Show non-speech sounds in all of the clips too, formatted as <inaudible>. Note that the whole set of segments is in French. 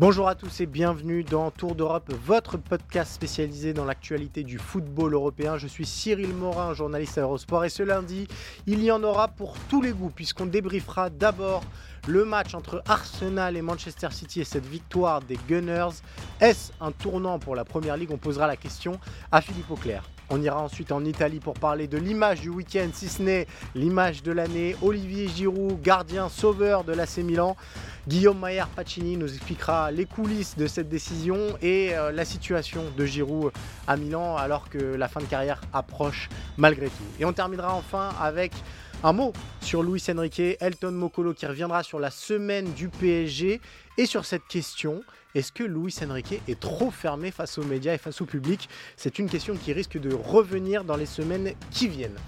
Bonjour à tous et bienvenue dans Tour d'Europe, votre podcast spécialisé dans l'actualité du football européen. Je suis Cyril Morin, journaliste à Eurosport et ce lundi, il y en aura pour tous les goûts puisqu'on débriefera d'abord le match entre Arsenal et Manchester City et cette victoire des Gunners. Est-ce un tournant pour la Première Ligue? On posera la question à Philippe Auclair. On ira ensuite en Italie pour parler de l'image du week-end, si ce n'est l'image de l'année. Olivier Giroud, gardien sauveur de l'AC Milan. Guillaume Mayer Pacini nous expliquera les coulisses de cette décision et euh, la situation de Giroud à Milan alors que la fin de carrière approche malgré tout. Et on terminera enfin avec un mot sur Luis Enrique, Elton Mokolo qui reviendra sur la semaine du PSG et sur cette question. Est-ce que Luis Enrique est trop fermé face aux médias et face au public? C'est une question qui risque de revenir dans les semaines qui viennent.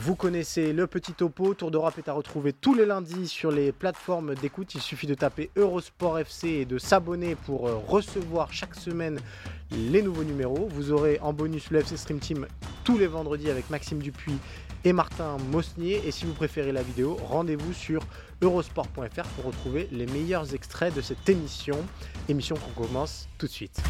Vous connaissez le petit topo. Tour d'Europe est à retrouver tous les lundis sur les plateformes d'écoute. Il suffit de taper Eurosport FC et de s'abonner pour euh, recevoir chaque semaine les nouveaux numéros. Vous aurez en bonus le FC Stream Team tous les vendredis avec Maxime Dupuis et Martin Mosnier. Et si vous préférez la vidéo, rendez-vous sur eurosport.fr pour retrouver les meilleurs extraits de cette émission. Émission qu'on commence tout de suite.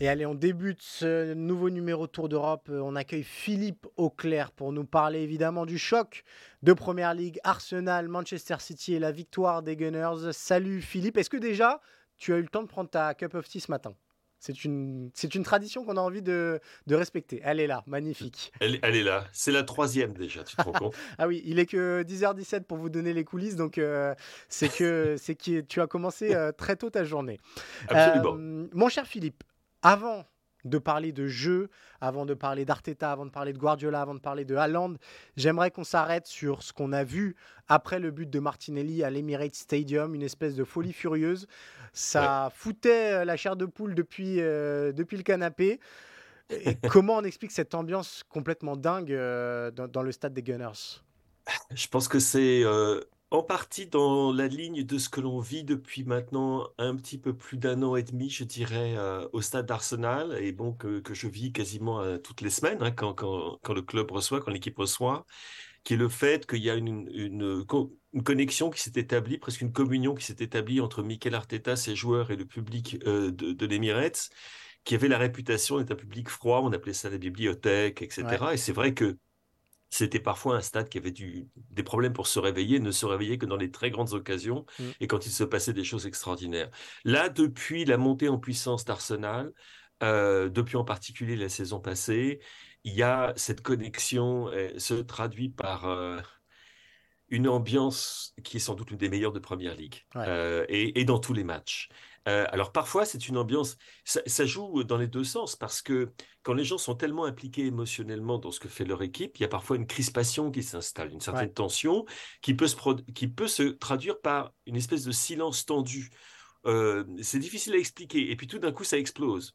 Et allez, on débute ce nouveau numéro Tour d'Europe. On accueille Philippe Auclair pour nous parler évidemment du choc de Première Ligue, Arsenal, Manchester City et la victoire des Gunners. Salut Philippe, est-ce que déjà tu as eu le temps de prendre ta cup of tea ce matin? C'est une, c'est une tradition qu'on a envie de, de respecter. Elle est là, magnifique. Elle, elle est là. C'est la troisième déjà, tu te rends compte <laughs> Ah oui, il est que 10h17 pour vous donner les coulisses, donc euh, c'est que, <laughs> c'est que tu as commencé euh, très tôt ta journée. Absolument. Euh, mon cher Philippe, avant de parler de jeu, avant de parler d'Arteta, avant de parler de Guardiola, avant de parler de Haaland, j'aimerais qu'on s'arrête sur ce qu'on a vu après le but de Martinelli à l'Emirates Stadium, une espèce de folie furieuse. Ça foutait euh, la chair de poule depuis, euh, depuis le canapé. Et <laughs> comment on explique cette ambiance complètement dingue euh, dans, dans le stade des Gunners? Je pense que c'est euh, en partie dans la ligne de ce que l'on vit depuis maintenant un petit peu plus d'un an et demi, je dirais, euh, au stade d'Arsenal, et bon, que, que je vis quasiment euh, toutes les semaines, hein, quand, quand, quand le club reçoit, quand l'équipe reçoit, qui est le fait qu'il y a une, une, co- une connexion qui s'est établie, presque une communion qui s'est établie entre Mikel Arteta, ses joueurs et le public euh, de, de l'Emirates, qui avait la réputation d'être un public froid, on appelait ça la bibliothèque, etc. Et c'est vrai que c'était parfois un stade qui avait du- des problèmes pour se réveiller, ne se réveillait que dans les très grandes occasions Mm. et quand il se passait des choses extraordinaires. Là, depuis la montée en puissance d'Arsenal, euh, depuis en particulier la saison passée, il y a cette connexion euh, se traduit par euh, une ambiance qui est sans doute une des meilleures de Première Ligue Ouais. euh, et, et dans tous les matchs. Euh, alors parfois, c'est une ambiance, ça, ça joue dans les deux sens parce que quand les gens sont tellement impliqués émotionnellement dans ce que fait leur équipe, il y a parfois une crispation qui s'installe, une certaine Ouais. tension qui peut se, qui peut se traduire par une espèce de silence tendu. Euh, c'est difficile à expliquer. Et puis tout d'un coup, ça explose.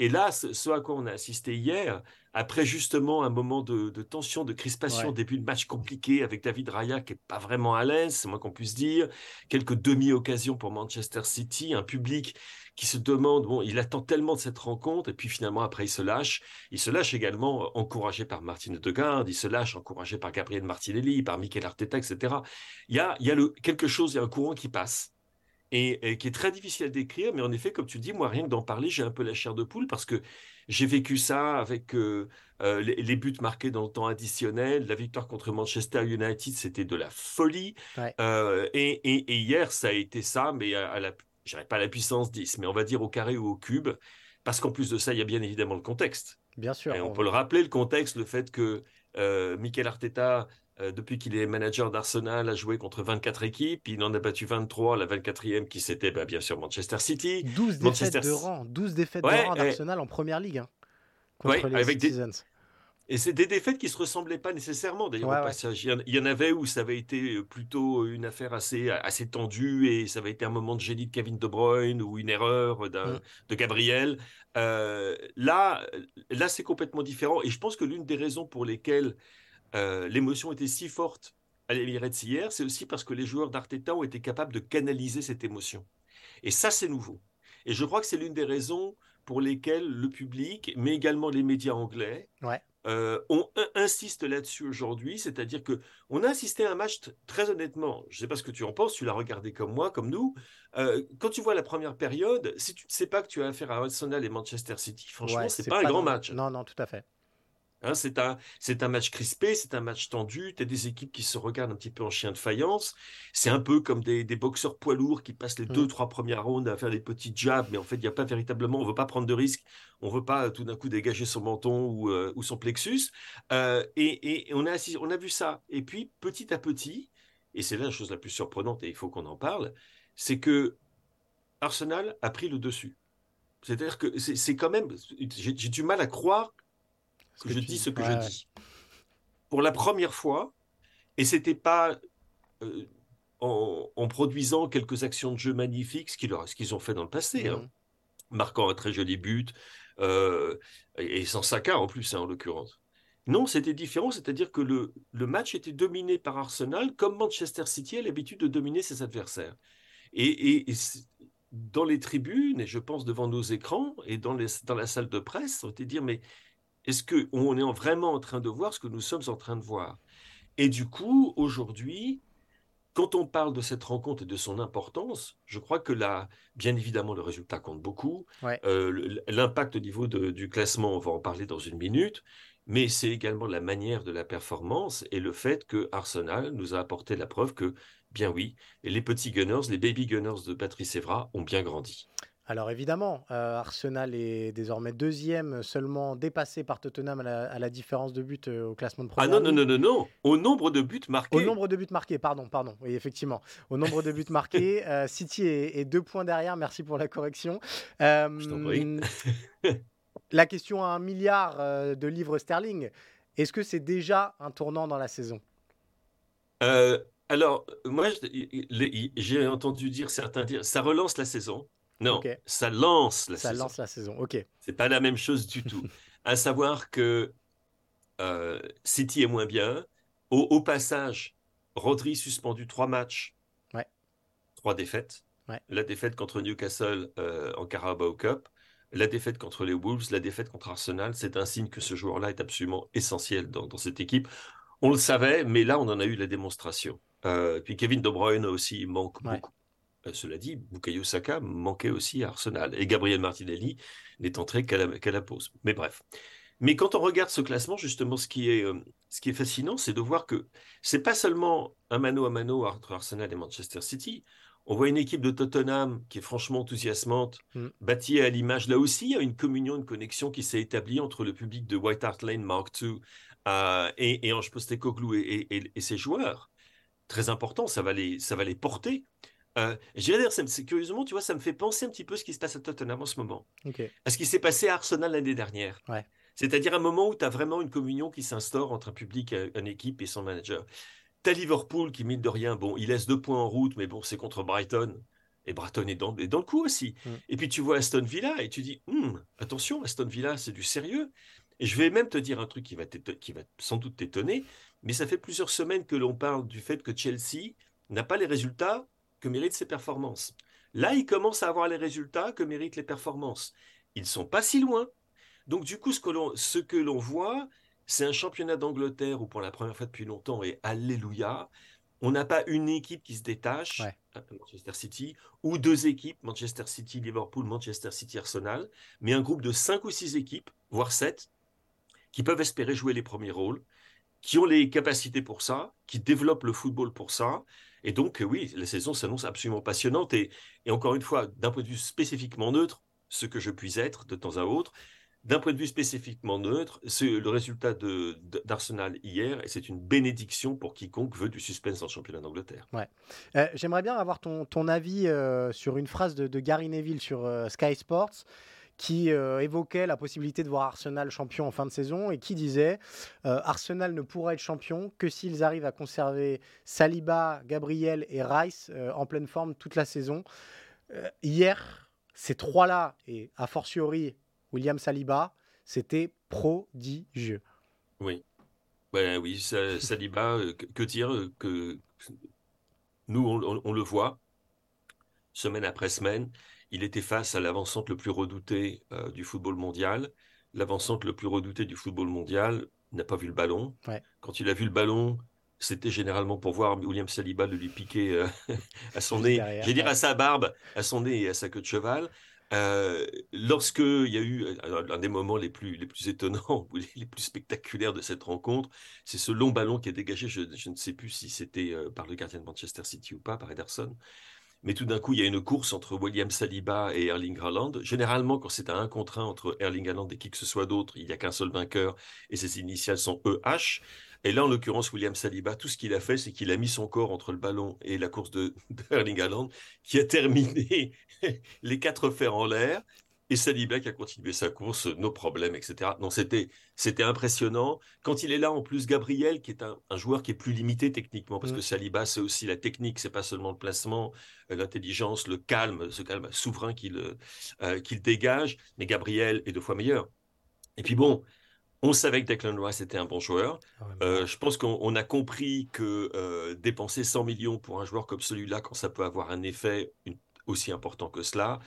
Et là, ce, ce à quoi on a assisté hier, après justement un moment de, de tension, de crispation, Ouais. début de match compliqué avec David Raya qui est pas vraiment à l'aise, c'est moins qu'on puisse dire, quelques demi-occasions pour Manchester City, un public qui se demande, bon, il attend tellement de cette rencontre, et puis finalement après il se lâche. Il se lâche également euh, encouragé par Martin Odegaard, il se lâche encouragé par Gabriel Martinelli, par Mikel Arteta, etc. Il y a, il y a le, quelque chose, il y a un courant qui passe et, et qui est très difficile à décrire, mais en effet, comme tu dis, moi, rien que d'en parler, j'ai un peu la chair de poule parce que j'ai vécu ça avec euh, euh, les, les buts marqués dans le temps additionnel. La victoire contre Manchester United, c'était de la folie. Ouais. Euh, et, et- et hier, ça a été ça, mais à, à la, pas à la puissance 10, mais on va dire au carré ou au cube, parce qu'en plus de ça, il y a bien évidemment le contexte. Bien sûr. Et on on- peut le rappeler, le contexte, le fait que euh, Mikel Arteta euh, depuis qu'il est manager d'Arsenal, a joué contre 24 équipes. Il en a battu 23, la 24e qui c'était bah, bien sûr Manchester City. 12 défaites de rang, 12 défaites de rang d'Arsenal en première ligue hein, contre les avec Citizens. Et c'est des défaites qui ne se ressemblaient pas nécessairement, d'ailleurs, au passage. Il y, en, avait où ça avait été euh, plutôt une affaire assez, assez tendue et ça avait été un moment de génie de Kevin De Bruyne ou une erreur mm. de Gabriel. Euh, là, là c'est complètement différent. Et je pense que l'une des raisons pour lesquelles euh, l'émotion était si forte à l'Emirates hier, c'est aussi parce que les joueurs d'Arteta ont été capables de canaliser cette émotion. Et ça, c'est nouveau. Et je crois que c'est l'une des raisons pour lesquelles le public, mais également les médias anglais, ouais. Euh, on insiste là-dessus aujourd'hui, c'est-à-dire que on a assisté à un match très honnêtement. Je ne sais pas ce que tu en penses, tu l'as regardé comme moi, comme nous. Euh, quand tu vois la première période, si tu ne sais pas que tu as affaire à Arsenal et Manchester City, franchement, ce c'est pas, un grand match. Non, non, tout à fait. Hein, c'est un, un match crispé, c'est un match tendu. Tu as des équipes qui se regardent un petit peu en chien de faïence. C'est un peu comme des, boxeurs poids lourds qui passent les deux, mmh. trois premières rondes à faire des petits jabs, mais en fait, il n'y a pas véritablement, on ne veut pas prendre de risques, on ne veut pas tout d'un coup dégager son menton ou, euh, son plexus. Euh, et, on, a on a vu ça. Et puis, petit à petit, et c'est là la chose la plus surprenante, et il faut qu'on en parle, c'est que Arsenal a pris le dessus. C'est-à-dire que c'est quand même, j'ai du mal à croire je dis ce que je dis. Pour la première fois, et c'était pas euh, en, produisant quelques actions de jeu magnifiques, ce qu'ils ont fait dans le passé, hein. mmh. marquant un très joli but, euh, et sans Saka en plus, hein, en l'occurrence. Non, c'était différent, c'est-à-dire que le, le, match était dominé par Arsenal, comme Manchester City a l'habitude de dominer ses adversaires. Et, et, dans les tribunes, et je pense devant nos écrans, et dans, les, dans la salle de presse, on était dire, mais est-ce qu'on est vraiment en train de voir ce que nous sommes en train de voir? Et du coup, aujourd'hui, quand on parle de cette rencontre et de son importance, je crois que là, bien évidemment, le résultat compte beaucoup. Euh, l'impact au niveau du classement, on va en parler dans une minute, mais c'est également la manière de la performance et le fait que Arsenal nous a apporté la preuve que, bien oui, les petits Gunners, les baby Gunners de Patrice Evra ont bien grandi. Alors évidemment, euh, Arsenal est désormais deuxième, seulement dépassé par Tottenham à la, différence de buts euh, au classement de première. Ah non, non, non, non, non, au nombre de buts marqués. Au nombre de buts marqués, pardon, pardon, oui, effectivement. Au nombre de buts marqués, <laughs> euh, City est, deux points derrière, merci pour la correction. Je t'en prie. <laughs> la question à un milliard de livres sterling, est-ce que c'est déjà un tournant dans la saison? Alors, moi, j'ai entendu dire certains dire, ça relance la saison. Non, ça lance la saison. Ça lance la saison, ok. C'est pas la même chose du tout. <laughs> à savoir que euh, City est moins bien. Au, passage, Rodri suspendu trois matchs, ouais. trois défaites. La défaite contre Newcastle euh, en Carabao Cup, la défaite contre les Wolves, la défaite contre Arsenal. C'est un signe que ce joueur-là est absolument essentiel dans, cette équipe. On le savait, mais là, on en a eu la démonstration. Euh, puis Kevin De Bruyne aussi manque beaucoup. Euh, cela dit, Bukayo Saka manquait aussi à Arsenal et Gabriel Martinelli n'est entré qu'à la, pause. Mais bref. Mais quand on regarde ce classement, justement, ce qui est, euh, ce qui est fascinant, c'est de voir que c'est pas seulement un mano à mano entre Arsenal et Manchester City. On voit une équipe de Tottenham qui est franchement enthousiasmante, mm. bâtie à l'image. Là aussi, il y a une communion, une connexion qui s'est établie entre le public de White Hart Lane Mark II euh, et, et Ange Postecoglou et, et, ses joueurs. Très important, ça va les, ça va les porter. Euh, je dire, c'est, curieusement, tu vois, ça me fait penser un petit peu ce qui se passe à Tottenham en ce moment. À ce qui s'est passé à Arsenal l'année dernière. C'est-à-dire un moment où tu as vraiment une communion qui s'instaure entre un public, euh, une équipe et son manager. Tu as Liverpool qui, mine de rien, bon, il laisse deux points en route, mais bon, c'est contre Brighton. Et Brighton est dans, dans le coup aussi. Mm. Et puis tu vois Aston Villa et tu dis, hum, attention, Aston Villa, c'est du sérieux. Et je vais même te dire un truc qui va, qui va sans doute t'étonner, mais ça fait plusieurs semaines que l'on parle du fait que Chelsea n'a pas les résultats que méritent ses performances. Là, il commence à avoir les résultats que méritent les performances. Ils ne sont pas si loin. Donc, du coup, ce que l'on voit, c'est un championnat d'Angleterre où, pour la première fois depuis longtemps, et alléluia, on n'a pas une équipe qui se détache, Manchester City, ou deux équipes, Manchester City, Liverpool, Manchester City, Arsenal, mais un groupe de cinq ou six équipes, voire sept, qui peuvent espérer jouer les premiers rôles, qui ont les capacités pour ça, qui développent le football pour ça, et donc, oui, la saison s'annonce absolument passionnante. Et, encore une fois, d'un point de vue spécifiquement neutre, ce que je puis être de temps à autre, d'un point de vue spécifiquement neutre, c'est le résultat d'Arsenal hier, et c'est une bénédiction pour quiconque veut du suspense en championnat d'Angleterre. Ouais. Euh, j'aimerais bien avoir ton, ton avis euh, sur une phrase de, Gary Neville sur euh, Sky Sports qui évoquait la possibilité de voir Arsenal champion en fin de saison et qui disait Arsenal ne pourra être champion que s'ils arrivent à conserver Saliba, Gabriel et Rice en pleine forme toute la saison. hier, ces trois-là, et a fortiori William Saliba, c'était prodigieux. Oui. Ben oui, Saliba, euh, que, dire euh, que nous, on, le voit, semaine après semaine, il était face à l'avancante le plus redouté euh, du football mondial. L'avancante le plus redouté du football mondial n'a pas vu le ballon. Quand il a vu le ballon, c'était généralement pour voir William Saliba le lui piquer <laughs> à son nez, j'ai dire à sa barbe, à son nez et à sa queue de cheval. Euh, Lorsqu'il y a eu euh, un des moments les plus, les plus étonnants <laughs> ou les, plus spectaculaires de cette rencontre, c'est ce long ballon qui est dégagé. Je, ne sais plus si c'était euh, par le gardien de Manchester City ou pas, par Ederson. Mais tout d'un coup, il y a une course entre William Saliba et Erling Haaland. Généralement, quand c'est un contre un entre Erling Haaland et qui que ce soit d'autre, il n'y a qu'un seul vainqueur et ses initiales sont EH. Et là, en l'occurrence, William Saliba, tout ce qu'il a fait, c'est qu'il a mis son corps entre le ballon et la course de, <laughs> Haaland, qui a terminé <laughs> les quatre fers en l'air. Et Saliba qui a continué sa course, nos problèmes, etc. Non, c'était, c'était impressionnant. Quand il est là, en plus, Gabriel, qui est un, joueur qui est plus limité techniquement, parce que mm. Saliba, c'est aussi la technique, c'est pas seulement le placement, euh, l'intelligence, le calme, ce calme souverain qu'il, euh, qu'il dégage. Mais Gabriel est deux fois meilleur. Et puis bon, on savait que Declan Rice était un bon joueur. Ah euh, je pense qu'on a compris que euh, dépenser 100 millions pour un joueur comme celui-là, quand ça peut avoir un effet aussi important que cela,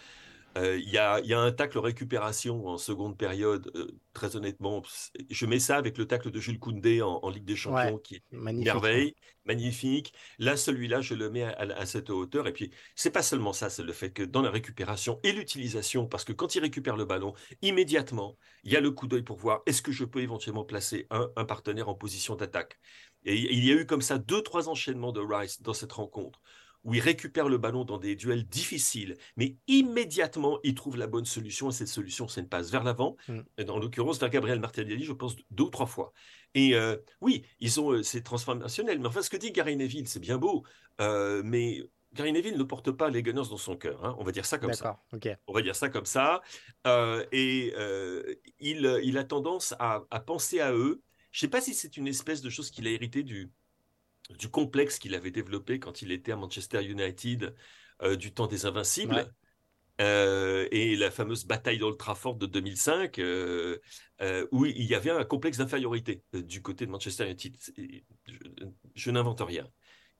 euh, il y, a, un tacle récupération en seconde période, euh, très honnêtement. Je mets ça avec le tacle de Jules Koundé en, Ligue des Champions, qui est magnifique, merveille, magnifique. Là, celui-là, je le mets à, cette hauteur. Et puis, c'est pas seulement ça, c'est le fait que dans la récupération et l'utilisation, parce que quand il récupère le ballon, immédiatement, il y a le coup d'œil pour voir est-ce que je peux éventuellement placer un, un partenaire en position d'attaque? Et il y a eu comme ça deux, trois enchaînements de Rice dans cette rencontre où il récupère le ballon dans des duels difficiles, mais immédiatement, il trouve la bonne solution, et cette solution, c'est une passe vers l'avant, mm. en l'occurrence vers Gabriel Martinelli, je pense deux ou trois fois. Et euh, oui, ils ont, euh, c'est transformationnel, mais enfin, ce que dit Gary Neville, c'est bien beau, euh, mais Gary Neville ne porte pas les Gunners dans son cœur, hein, on va dire ça comme ça. On va dire ça comme ça, et il, il a tendance à, à penser à eux. Je ne sais pas si c'est une espèce de chose qu'il a hérité du, du complexe qu'il avait développé quand il était à Manchester United euh, du temps des Invincibles. Euh, et la fameuse bataille d'Old Trafford de 2005, euh, où il y avait un complexe d'infériorité du côté de Manchester United. Je, n'invente rien.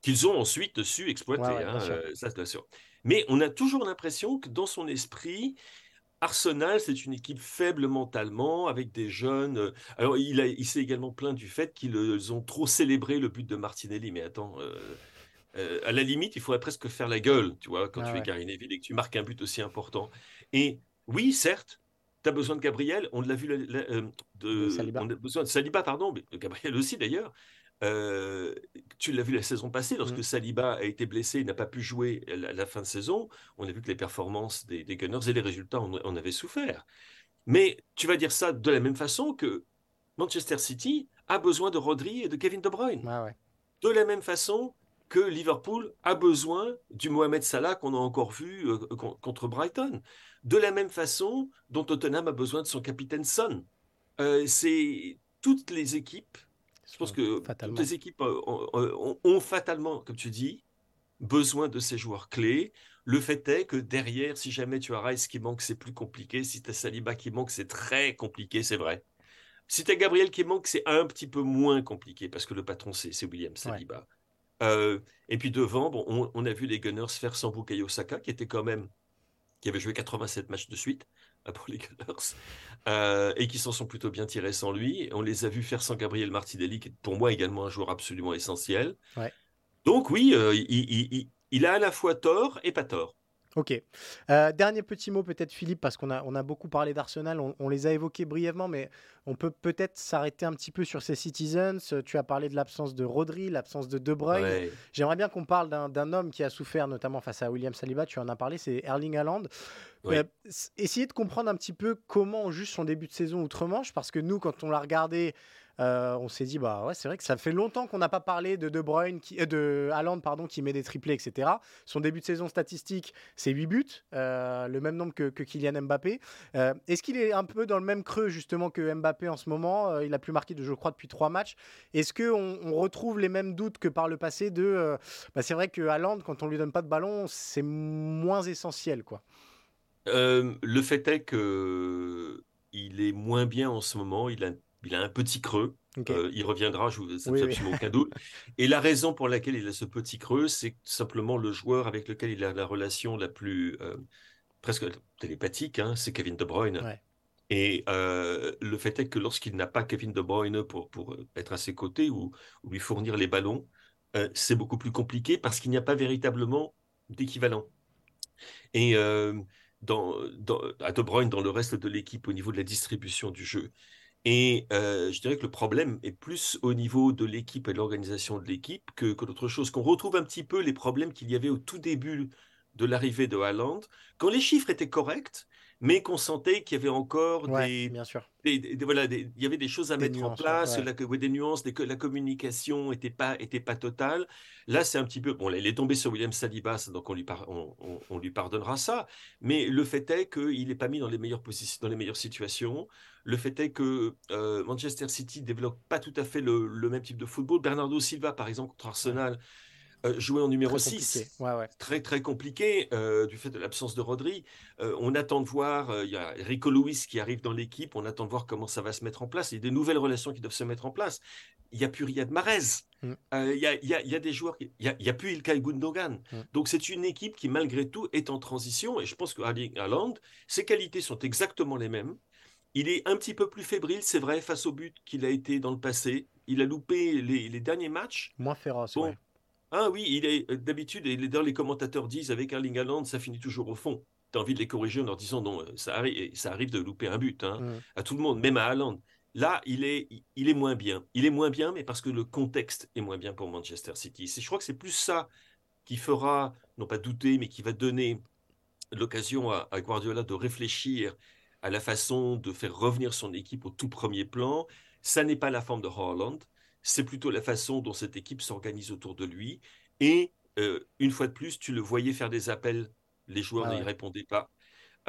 Qu'ils ont ensuite su exploiter, hein, ça c'est sûr. Mais on a toujours l'impression que dans son esprit, Arsenal, c'est une équipe faible mentalement, avec des jeunes. Euh, alors, il, a, il s'est également plaint du fait qu'ils ont trop célébré le but de Martinelli. Mais attends, euh, euh, à la limite, il faudrait presque faire la gueule, tu vois, quand ah tu es Gary Neville et que tu marques un but aussi important. Et oui, certes, tu as besoin de Gabriel, on l'a vu, de, Saliba. on a besoin de Saliba, pardon, mais Gabriel aussi d'ailleurs. Euh, tu l'as vu la saison passée, lorsque mmh. Saliba a été blessé et n'a pas pu jouer à la, fin de saison, on a vu que les performances des, Gunners et les résultats en, avaient souffert. Mais tu vas dire ça de la même façon que Manchester City a besoin de Rodri et de Kevin De Bruyne. De la même façon que Liverpool a besoin du Mohamed Salah qu'on a encore vu euh, contre Brighton. De la même façon dont Tottenham a besoin de son capitaine Son. Euh, c'est toutes les équipes je pense que toutes les équipes euh, ont, fatalement, comme tu dis, besoin de ces joueurs clés. Le fait est que derrière, si jamais tu as Rice qui manque, c'est plus compliqué. Si tu as Saliba qui manque, c'est très compliqué, c'est vrai. Si tu as Gabriel qui manque, c'est un petit peu moins compliqué parce que le patron, c'est William Saliba. Euh, et puis devant, bon, on, a vu les Gunners faire sans Bukayo Saka, qui était quand même, qui avait joué 87 matchs de suite <laughs> pour les Gunners, euh, et qui s'en sont plutôt bien tirés sans lui. On les a vus faire sans Gabriel Martinelli, qui est pour moi également un joueur absolument essentiel. Donc oui, euh, il, a à la fois tort et pas tort. Ok. Euh, dernier petit mot peut-être Philippe, parce qu'on a, on a beaucoup parlé d'Arsenal, on, les a évoqués brièvement, mais on peut peut-être s'arrêter un petit peu sur ces Citizens. Tu as parlé de l'absence de Rodri, l'absence de De Bruyne. J'aimerais bien qu'on parle d'un homme qui a souffert notamment face à William Saliba, tu en as parlé, c'est Erling Haaland. Euh, essayez de comprendre un petit peu comment on juge son début de saison outre-Manche, parce que nous, quand on l'a regardé euh, on s'est dit, bah ouais, c'est vrai que ça fait longtemps qu'on n'a pas parlé de De Bruyne, qui, euh, de Haaland, pardon, qui met des triplés, etc. Son début de saison statistique, c'est 8 buts, euh, le même nombre que, Kylian Mbappé. Est-ce qu'il est un peu dans le même creux justement que Mbappé en ce moment? Il a plus marqué, de, je crois, depuis trois matchs. Est-ce qu'on on retrouve les mêmes doutes que par le passé de, bah, c'est vrai que Haaland, quand on lui donne pas de ballon, c'est moins essentiel, quoi. le fait est que il est moins bien en ce moment. Il a il a un petit creux. Euh, il reviendra, je, ça ne fait absolument aucun doute. <laughs> Et la raison pour laquelle il a ce petit creux, c'est simplement le joueur avec lequel il a la relation la plus euh, presque télépathique, hein, c'est Kevin De Bruyne. Et euh, le fait est que lorsqu'il n'a pas Kevin De Bruyne pour, pour être à ses côtés ou, lui fournir les ballons, c'est beaucoup plus compliqué parce qu'il n'y a pas véritablement d'équivalent. Et dans, dans, à De Bruyne, dans le reste de l'équipe, au niveau de la distribution du jeu, et euh, je dirais que le problème est plus au niveau de l'équipe et de l'organisation de l'équipe que, que d'autre chose. Qu'on retrouve un petit peu les problèmes qu'il y avait au tout début de l'arrivée de Haaland, quand les chiffres étaient corrects, mais qu'on sentait qu'il y avait encore des, bien sûr. voilà, il y avait des choses à mettre en place, la, des nuances, des, la communication n'était pas, était pas totale. Là, c'est un petit peu, bon, il est tombé sur William Saliba, donc on lui, on, on, lui pardonnera ça, mais le fait est qu'il n'est pas mis dans les meilleures positions, dans les meilleures situations. Le fait est que euh, Manchester City développe pas tout à fait le, le, même type de football. Bernardo Silva, par exemple, contre Arsenal, euh, jouer en numéro 6. Très, très compliqué euh, du fait de l'absence de Rodri. On attend de voir, il y a Rico Lewis qui arrive dans l'équipe, on attend de voir comment ça va se mettre en place. Il y a des nouvelles relations qui doivent se mettre en place. Il n'y a plus Riyad Mahrez. Mm. Il y, a, y, a, des joueurs, il n'y a, plus Ilkay Gundogan. Mm. Donc c'est une équipe qui, malgré tout, est en transition. Et je pense que Haaland, ses qualités sont exactement les mêmes. Il est un petit peu plus fébrile, c'est vrai, face au but qu'il a été dans le passé. Il a loupé les, derniers matchs. Moins féroce, ah oui, il est euh, d'habitude, et les commentateurs disent avec Erling Haaland, ça finit toujours au fond. Tu as envie de les corriger en leur disant non, euh, ça arrive, ça arrive de louper un but hein, mmh. à tout le monde, même à Haaland. Là, il est, il est moins bien. Il est moins bien, mais parce que le contexte est moins bien pour Manchester City. Je crois que c'est plus ça qui fera, non pas douter, mais qui va donner l'occasion à, à, Guardiola de réfléchir à la façon de faire revenir son équipe au tout premier plan. Ça n'est pas la forme de Haaland, c'est plutôt la façon dont cette équipe s'organise autour de lui. Et euh, une fois de plus, tu le voyais faire des appels, les joueurs ah n'y répondaient pas.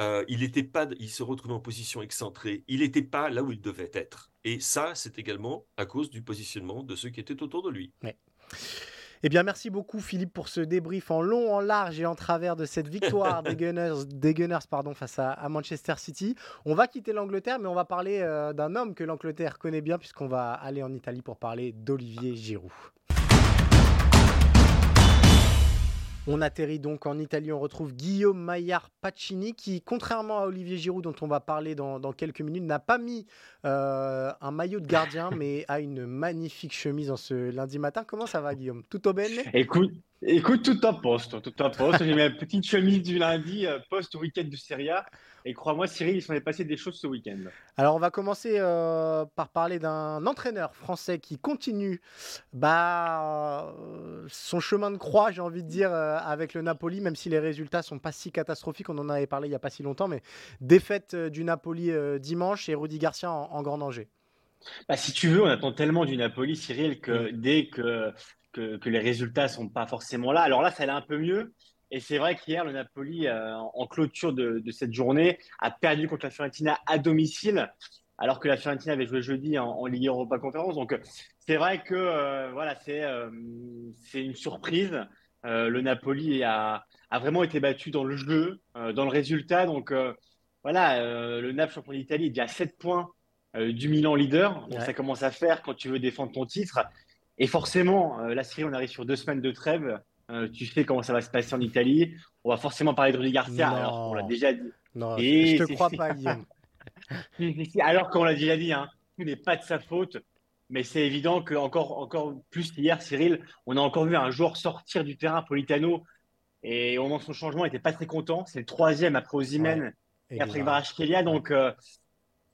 Euh, il était pas, il se retrouvait en position excentrée. Il n'était pas là où il devait être. Et ça, c'est également à cause du positionnement de ceux qui étaient autour de lui. Eh bien, merci beaucoup Philippe pour ce débrief en long, en large et en travers de cette victoire des <laughs> Gunners, des Gunners pardon, face à, Manchester City. On va quitter l'Angleterre, mais on va parler euh, d'un homme que l'Angleterre connaît bien puisqu'on va aller en Italie pour parler d'Olivier Giroud. On atterrit donc en Italie, on retrouve Guillaume Maillard Pacini qui, contrairement à Olivier Giroud dont on va parler dans, quelques minutes, n'a pas mis euh, un maillot de gardien <laughs> mais a une magnifique chemise en ce lundi matin. Comment ça va Guillaume? Tout au bene? Écoute, écoute tout en poste, tout en poste. J'ai ma petite chemise du lundi euh, post-week-end du Serie A. Et crois-moi, Cyril, il s'en est passé des choses ce week-end. Alors, on va commencer euh, par parler d'un entraîneur français qui continue bah, euh, son chemin de croix, j'ai envie de dire, euh, avec le Napoli, même si les résultats sont pas si catastrophiques. On en avait parlé il n'y a pas si longtemps, mais défaite du Napoli dimanche et Rudy Garcia en, grand danger. Bah, si tu veux, on attend tellement du Napoli, Cyril, que dès que, que, que les résultats sont pas forcément là, alors là, ça allait un peu mieux. Et c'est vrai qu'hier, le Napoli, euh, en clôture de, cette journée, a perdu contre la Fiorentina à domicile, alors que la Fiorentina avait joué jeudi en, Ligue Europa Conférence. Donc, c'est vrai que euh, voilà, c'est euh, c'est une surprise. le Napoli a, a, vraiment été battu dans le jeu, dans le résultat. Donc, voilà, le Naples champion d'Italie est déjà à 7 points du Milan leader. Donc, ça commence à faire quand tu veux défendre ton titre. Et forcément, la série, on arrive sur deux semaines de trêve. Euh, tu sais comment ça va se passer en Italie. On va forcément parler de Rudy Garcia. alors on l'a déjà dit. Non, Et je te crois pas, Guillaume. <laughs> alors qu'on l'a déjà dit, hein, tout n'est pas de sa faute. Mais c'est évident que encore, encore plus hier, Cyril, on a encore vu un joueur sortir du terrain, Politano, Et au moment de son changement, il n'était pas très content. C'est le troisième après Ozymen et après Kvaratskhelia. Donc, euh,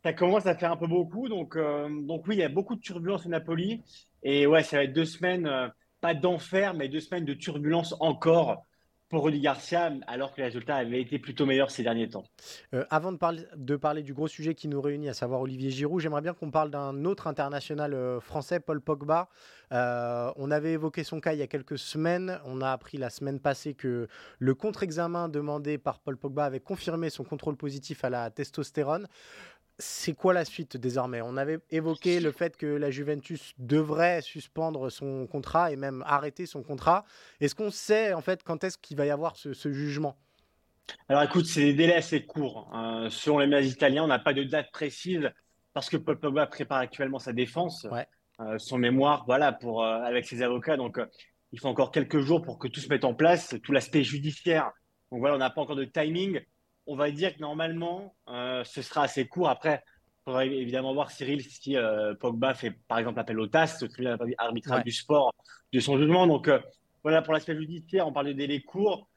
ça commence à faire un peu beaucoup. Donc, euh, donc oui, il y a beaucoup de turbulences au Napoli. Et ouais, ça va être deux semaines, euh, pas d'enfer, mais deux semaines de turbulence encore pour Rudy Garcia, alors que les résultats avaient été plutôt meilleurs ces derniers temps. Euh, avant de parler, de parler du gros sujet qui nous réunit, à savoir Olivier Giroud, j'aimerais bien qu'on parle d'un autre international euh, français, Paul Pogba. On avait évoqué son cas il y a quelques semaines. On a appris la semaine passée que le contre-examen demandé par Paul Pogba avait confirmé son contrôle positif à la testostérone c'est quoi la suite désormais? On avait évoqué le fait que la Juventus devrait suspendre son contrat et même arrêter son contrat. Est-ce qu'on sait en fait quand est-ce qu'il va y avoir ce, jugement? Alors écoute, c'est des délais assez courts. Hein. selon les médias italiens, on n'a pas de date précise parce que Paul Pogba prépare actuellement sa défense, euh, son mémoire, voilà, pour euh, avec ses avocats. Donc euh, il faut encore quelques jours pour que tout se mette en place, tout l'aspect judiciaire. Donc voilà, on n'a pas encore de timing on va dire que normalement, euh, ce sera assez court. Après, il faudra évidemment voir Cyril si euh, Pogba fait par exemple appel au TAS, le arbitrage du sport, de son jugement. Donc euh, voilà, pour l'aspect judiciaire, on parle de délai court.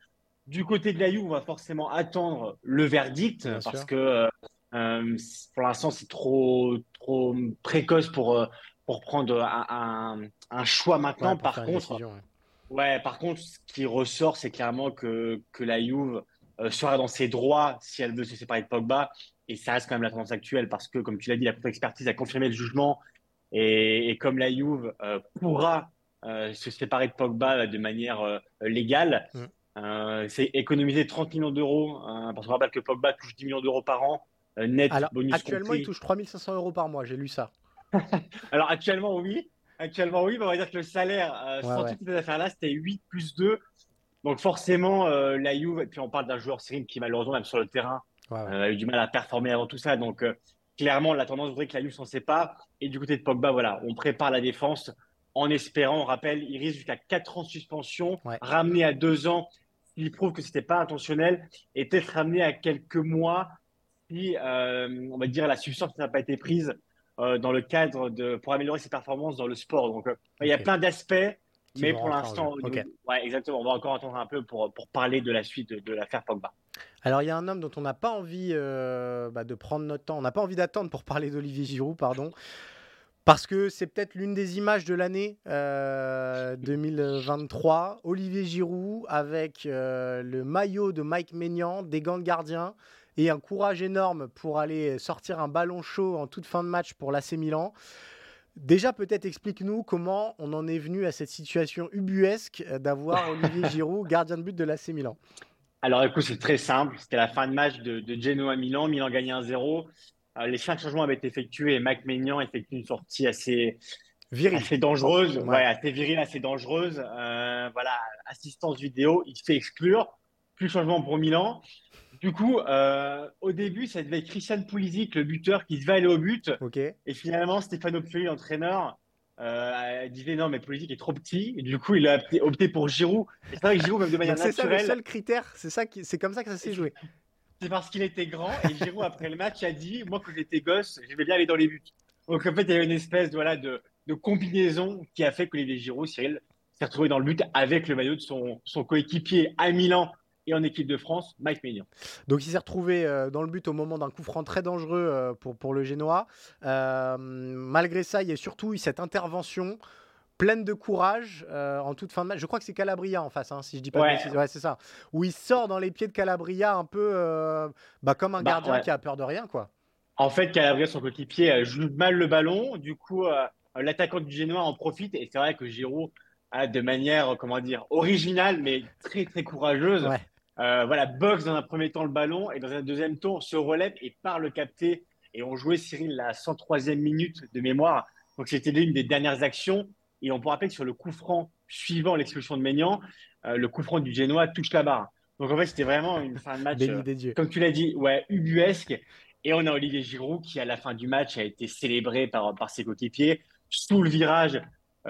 Du côté de la on va forcément attendre le verdict parce que pour l'instant, c'est trop, trop précoce pour, pour prendre un, choix maintenant. par contre, ouais. par contre, ce qui ressort, c'est clairement que, que la Juve sera dans ses droits si elle veut se séparer de Pogba. Et ça reste quand même la tendance actuelle parce que, comme tu l'as dit, la contre-expertise a confirmé le jugement. Et, comme la Juve euh, pourra euh, se séparer de Pogba de manière légale, mm. c'est économiser 30 millions d'euros. parce qu'on rappelle que Pogba touche 10 millions d'euros par an, net Alors, Actuellement, il touche 3500 euros par mois, j'ai lu ça. <laughs> Alors, actuellement, oui. Actuellement, oui, on va dire que le salaire, sans toutes ces affaires-là, c'était 8 plus 2. Donc forcément, euh, la Juve, et puis on parle d'un joueur Cyril qui malheureusement même sur le terrain euh, a eu du mal à performer avant tout ça. Donc euh, clairement, la tendance voudrait que la Juve s'en sépare. Et du côté de Pogba, voilà, on prépare la défense en espérant, on rappelle, il risque jusqu'à 4 ans de suspension, ramené à 2 ans s'il prouve que ce n'était pas intentionnel, et peut-être ramené à quelques mois si, on va dire, la substance n'a pas été prise dans le cadre de, pour améliorer ses performances dans le sport. Donc il y a plein d'aspects. Mais pour l'instant, ouais, exactement. On va encore attendre un peu pour, pour parler de la suite de, l'affaire Pogba. Alors, il y a un homme dont on n'a pas envie euh, bah, de prendre notre temps, on n'a pas envie d'attendre pour parler d'Olivier Giroud, pardon. Parce que c'est peut-être l'une des images de l'année 2023. Euh, Olivier Giroud avec euh, le maillot de Mike Maignan, des gants de gardien et un courage énorme pour aller sortir un ballon chaud en toute fin de match pour l'AC Milan. Déjà, peut-être explique-nous comment on en est venu à cette situation ubuesque d'avoir <laughs> Olivier Giroud, gardien de but de l'AC Milan. Alors, écoute, c'est très simple. C'était la fin de match de, de Genoa Milan. Milan gagnait 1-0. Euh, les cinq changements avaient été effectués et Mac Maignan effectue une sortie assez, assez dangereuse, ouais. assez virile, assez dangereuse. Euh, voilà, assistance vidéo, il se fait exclure. Plus de changement pour Milan. Du coup, euh, au début, ça devait être Christian Pulisic, le buteur, qui devait aller au but. Et finalement, Stéphane Pioli, l'entraîneur, euh, disait non, mais Pulisic est trop petit. Et du coup, il a opté pour Giroud. c'est vrai que Giroud, même de <laughs> manière naturelle. C'est ça le seul critère. C'est ça, c'est comme ça que ça s'est joué. <laughs> C'est parce qu'il était grand. Et Giroud, après le match, a dit moi, quand j'étais gosse, je vais bien aller dans les buts. Donc en fait, il y avait une espèce voilà, de, de combinaison qui a fait que les Giroud, Cyril, s'est retrouvé dans le but avec le maillot de son, son coéquipier à Milan et en équipe de France, Mike Maignan. Donc il s'est retrouvé euh, dans le but au moment d'un coup franc très dangereux euh, pour, pour le Génois. Euh, malgré ça, il y a surtout eu cette intervention pleine de courage en toute fin de match. Je crois que c'est Calabria en face, hein, si je dis pas ouais. de ouais, c'est ça. Où il sort dans les pieds de Calabria un peu bah, comme un bah, gardien qui a peur de rien, quoi. En fait, Calabria, son coéquipier, joue mal le ballon. Du coup, l'attaquant du Génois en profite. Et c'est vrai que Giroud, de manière, comment dire, originale, mais très, très courageuse, euh, voilà, boxe dans un premier temps le ballon et dans un deuxième tour se relève et part le capter. Et on jouait Cyril la 103e minute de mémoire. Donc c'était l'une des dernières actions. Et on peut rappeler que sur le coup franc suivant l'expulsion de Maignan, euh, le coup franc du Genoa touche la barre. Donc en fait, c'était vraiment une fin de match, euh, comme tu l'as dit, ouais, ubuesque. Et on a Olivier Giroud qui, à la fin du match, a été célébré par, par ses coéquipiers sous le virage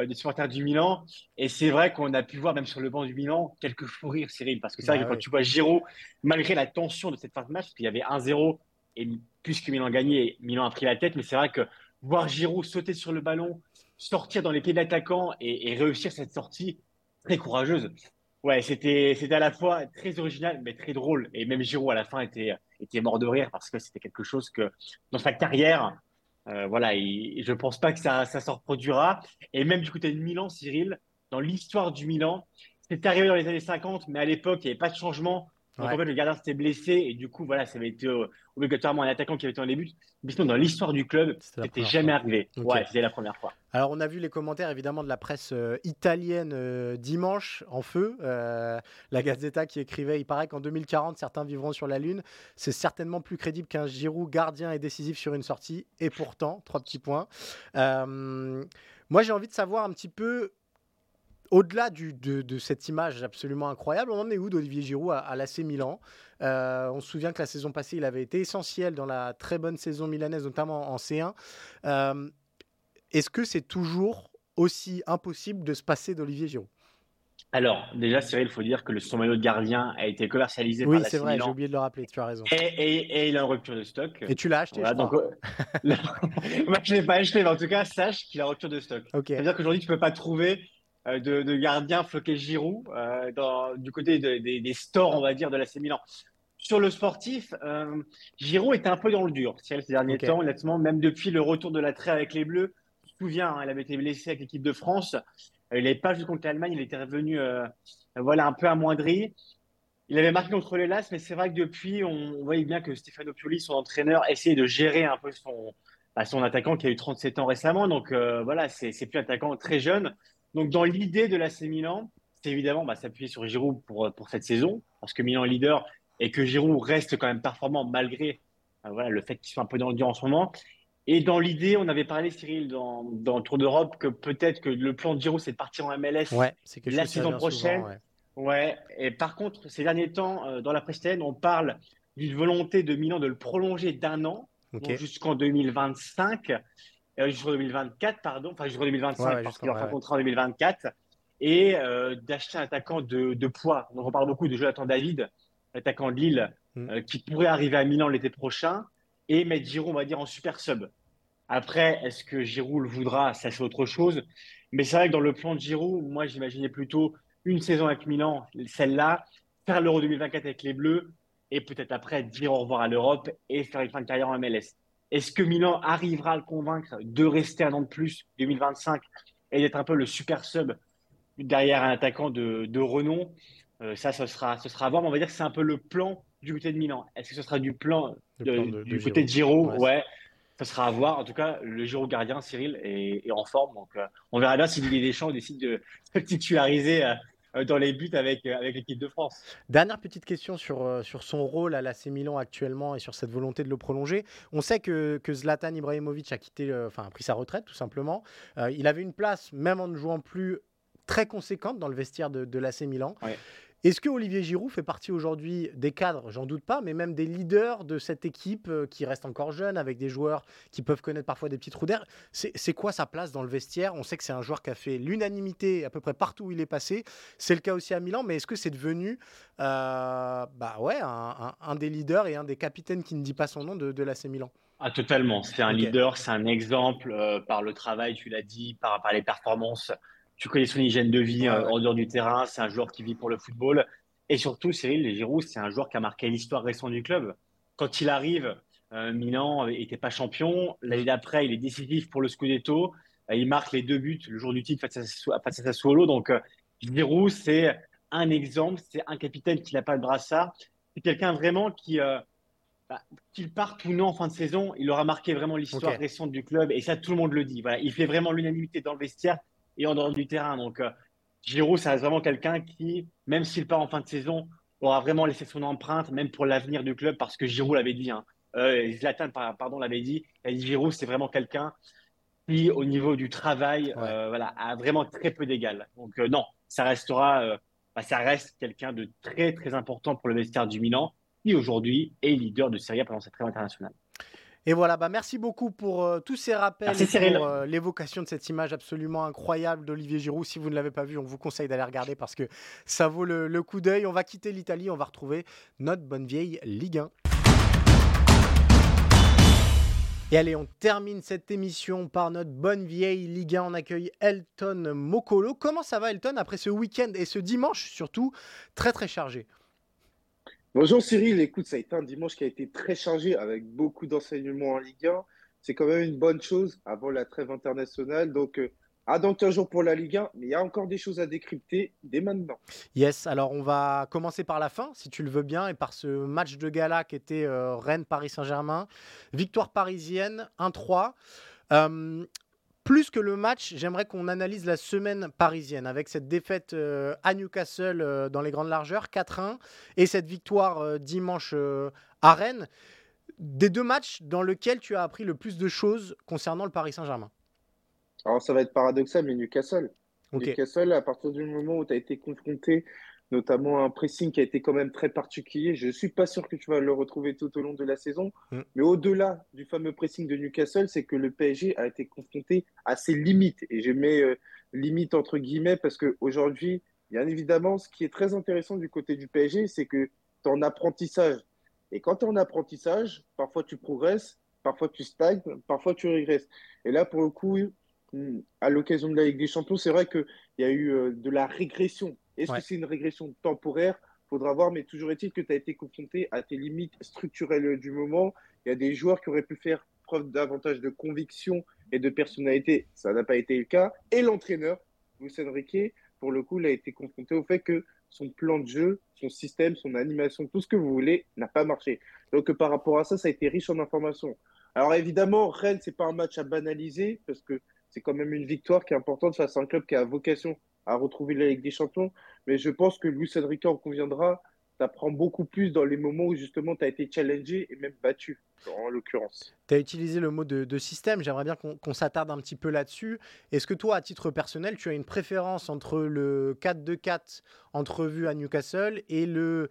des supporters du Milan. Et c'est vrai qu'on a pu voir, même sur le banc du Milan, quelques fous rires, Cyril. Parce que c'est vrai bah que quand tu vois Giroud, malgré la tension de cette fin de match, parce qu'il y avait 1-0, et puisque Milan gagnait, Milan a pris la tête. Mais c'est vrai que voir Giroud sauter sur le ballon, sortir dans les pieds de l'attaquant et, réussir cette sortie très courageuse. Ouais, c'était à la fois très original, mais très drôle. Et même Giroud, à la fin, était, était mort de rire parce que c'était quelque chose que, dans sa carrière, euh, voilà, je ne pense pas que ça, ça se reproduira. Et même du côté de Milan, Cyril, dans l'histoire du Milan, c'était arrivé dans les années 50, mais à l'époque, il n'y avait pas de changement. Donc, en fait, le gardien s'était blessé et du coup, voilà, ça avait été euh, obligatoirement un attaquant qui avait été dans les buts. Mais sinon, dans l'histoire du club, c'était jamais arrivé. Ouais, c'était la première fois. Alors, on a vu les commentaires évidemment de la presse euh, italienne euh, dimanche en feu. la Gazzetta qui écrivait Il paraît qu'en 2040, certains vivront sur la Lune. C'est certainement plus crédible qu'un Giroud gardien et décisif sur une sortie. Et pourtant, trois petits points. moi, j'ai envie de savoir un petit peu au-delà de, cette image absolument incroyable, on en est où d'Olivier Giroud à, l'AC Milan? Euh, On se souvient que la saison passée, il avait été essentiel dans la très bonne saison milanaise, notamment en C1. Euh, est-ce que c'est toujours aussi impossible de se passer d'Olivier Giroud? Alors, déjà, Cyril, il faut dire que le son maillot de gardien a été commercialisé oui, par Oui, c'est vrai, j'ai oublié de le rappeler, tu as raison. Et, il a une rupture de stock. Et tu l'as acheté, je donc, euh, <laughs> Moi, je ne l'ai pas acheté, mais en tout cas, sache qu'il a une rupture de stock. C'est-à-dire qu'aujourd'hui, tu ne peux pas trouver de, de gardien floqué Giroud euh, dans, du côté des stores, on va dire, de l'AC Milan. Sur le sportif, euh, Giroud était un peu dans le dur ces derniers temps, honnêtement, même depuis le retour de la l'attrait avec les Bleus. Je me souviens, hein, il avait été blessé avec l'équipe de France. il n'avait pas joué contre l'Allemagne, il était revenu voilà, un peu amoindri. Il avait marqué contre les Las, mais c'est vrai que depuis, on, voyait bien que Stefano Pioli, son entraîneur, essayait de gérer un peu son, bah, son attaquant qui a eu 37 ans récemment. Donc voilà, c'est plus un attaquant très jeune. Donc, dans l'idée de l'AC Milan, c'est évidemment bah, s'appuyer sur Giroud pour, pour cette saison, parce que Milan est leader et que Giroud reste quand même performant malgré euh, voilà, le fait qu'il soit un peu dans le dur en ce moment. Et dans l'idée, on avait parlé, Cyril, dans, dans le Tour d'Europe, que peut-être que le plan de Giroud, c'est de partir en MLS la saison prochaine. ouais. Et par contre, ces derniers temps, euh, dans la presse on parle d'une volonté de Milan de le prolonger d'un an, jusqu'en 2025 euh, jusqu'en 2024, pardon, enfin jusqu'en 2025, parce qu'il aura un contrat en 2024, et euh, d'acheter un attaquant de, de, poids. On parle beaucoup de Jonathan David, attaquant de Lille, mm. euh, qui pourrait arriver à Milan l'été prochain, et mettre Giroud, on va dire, en super sub. Après, est-ce que Giroud le voudra Ça, c'est autre chose. Mais c'est vrai que dans le plan de Giroud, moi, j'imaginais plutôt une saison avec Milan, celle-là, faire l'Euro 2024 avec les Bleus, et peut-être après dire au revoir à l'Europe et faire une fin de carrière en MLS. Est-ce que Milan arrivera à le convaincre de rester un an de plus, 2025, et d'être un peu le super sub derrière un attaquant de, renom? Euh, Ça, ce sera, ce sera à voir. Mais on va dire que c'est un peu le plan du côté de Milan. Est-ce que ce sera du plan, du côté de Giro Ouais. ça sera à voir. En tout cas, le Giro gardien, Cyril, est, en forme. Donc, euh, on verra bien si Didier Deschamps décide de se titulariser euh, dans les buts avec, euh, avec l'équipe de France. Dernière petite question sur, euh, sur son rôle à l'AC Milan actuellement et sur cette volonté de le prolonger. On sait que, que Zlatan Ibrahimovic a quitté, enfin, a pris sa retraite tout simplement. il avait une place, même en ne jouant plus, très conséquente dans le vestiaire de, de l'AC Milan. Est-ce que Olivier Giroud fait partie aujourd'hui des cadres, j'en doute pas, mais même des leaders de cette équipe euh, qui reste encore jeune, avec des joueurs qui peuvent connaître parfois des petits trous d'air C'est quoi sa place dans le vestiaire? On sait que c'est un joueur qui a fait l'unanimité à peu près partout où il est passé. C'est le cas aussi à Milan, mais est-ce que c'est devenu euh, bah ouais, un, des leaders et un des capitaines qui ne dit pas son nom de, de l'AC Milan? Ah, totalement. C'est un leader, c'est un exemple euh, par le travail, tu l'as dit, par, par les performances tu connais son hygiène de vie euh, en dehors du terrain, c'est un joueur qui vit pour le football. Et surtout, Cyril Giroud, c'est un joueur qui a marqué l'histoire récente du club. Quand il arrive, euh, Milan n'était pas champion. L'année d'après, il est décisif pour le Scudetto. Euh, il marque les deux buts le jour du titre face à, face à Sassuolo. Donc, Giroud, c'est un exemple. C'est un capitaine qui n'a pas le brassard. C'est quelqu'un vraiment qui, bah, qu'il parte ou non en fin de saison, il aura marqué vraiment l'histoire récente du club. Et ça, tout le monde le dit. Voilà, il fait vraiment l'unanimité dans le vestiaire et en dehors du terrain. Donc, euh, Giroud, ça reste vraiment quelqu'un qui, même s'il part en fin de saison, aura vraiment laissé son empreinte, même pour l'avenir du club, parce que Giroud l'avait dit. Hein. Euh, Zlatan, pardon, l'avait dit. Et Giroud, c'est vraiment quelqu'un qui, au niveau du travail, euh, voilà, a vraiment très peu d'égal. Donc, non, ça restera, bah, ça reste quelqu'un de très, très important pour le vestiaire du Milan, qui aujourd'hui est leader de Serie A pendant cette trêve internationale. Et voilà, bah merci beaucoup pour euh, tous ces rappels et pour euh, l'évocation de cette image absolument incroyable d'Olivier Giroud. Si vous ne l'avez pas vu, on vous conseille d'aller regarder parce que ça vaut le, le coup d'œil. On va quitter l'Italie, on va retrouver notre bonne vieille Ligue 1. Et allez, on termine cette émission par notre bonne vieille Ligue 1. On accueille Elton Mokolo. Comment ça va Elton après ce week-end et ce dimanche surtout? Très très chargé Bonjour Cyril, écoute, ça a été un dimanche qui a été très chargé avec beaucoup d'enseignements en Ligue 1. C'est quand même une bonne chose avant la trêve internationale. Donc, euh, à dans 15 jours pour la Ligue 1, mais il y a encore des choses à décrypter dès maintenant. Yes, alors on va commencer par la fin, si tu le veux bien, et par ce match de gala qui était euh, Rennes-Paris Saint-Germain. Victoire parisienne, 1-3. Euh, plus que le match, j'aimerais qu'on analyse la semaine parisienne avec cette défaite euh, à Newcastle dans les grandes largeurs, 4-1, et cette victoire dimanche à Rennes. Des deux matchs dans lesquels tu as appris le plus de choses concernant le Paris Saint-Germain. Alors, ça va être paradoxal, mais Newcastle. Newcastle, à partir du moment où tu as été confronté notamment un pressing qui a été quand même très particulier, je ne suis pas sûr que tu vas le retrouver tout au long de la saison. Mm. Mais au-delà du fameux pressing de Newcastle, c'est que le PSG a été confronté à ses limites. Et je mets euh, limites entre guillemets parce qu'aujourd'hui, bien évidemment, ce qui est très intéressant du côté du PSG, c'est que tu es en apprentissage. Et quand tu es en apprentissage, parfois tu progresses, parfois tu stagnes, parfois tu régresses. Et là, pour le coup, à l'occasion de la Ligue des Champions, c'est vrai qu'il y a eu euh, de la régression. Est-ce que c'est une régression temporaire? Faudra voir, mais toujours est-il que tu as été confronté à tes limites structurelles du moment. Il y a des joueurs qui auraient pu faire preuve davantage de conviction et de personnalité. Ça n'a pas été le cas. Et l'entraîneur, Luis Enrique, pour le coup, il a été confronté au fait que son plan de jeu, son système, son animation, tout ce que vous voulez, n'a pas marché. Donc par rapport à ça, ça a été riche en informations. Alors évidemment, Rennes, c'est pas un match à banaliser parce que c'est quand même une victoire qui est importante face à un club qui a vocation à retrouver la Ligue des Champions. Mais je pense que Luis Enrique en conviendra, ça prend beaucoup plus dans les moments où justement tu as été challengé et même battu, en l'occurrence. Tu as utilisé le mot de, système, j'aimerais bien qu'on s'attarde un petit peu là-dessus. Est-ce que toi, à titre personnel, tu as une préférence entre le 4-2-4 entrevu à Newcastle et le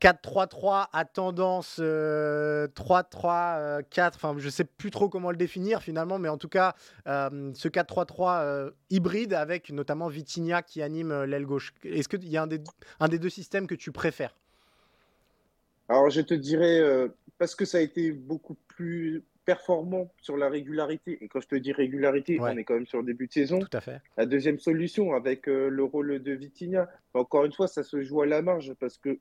4-3-3 à tendance 3-3-4, euh, euh, enfin je sais plus trop comment le définir finalement, mais en tout cas euh, ce 4-3-3 hybride avec notamment Vitinha qui anime l'aile gauche. Est-ce qu'il y a un des, un des, deux systèmes que tu préfères? Alors je te dirais, parce que ça a été beaucoup plus performant sur la régularité, et quand je te dis régularité, on est quand même sur le début de saison. Tout à fait. La deuxième solution avec le rôle de Vitinha, encore une fois, ça se joue à la marge parce que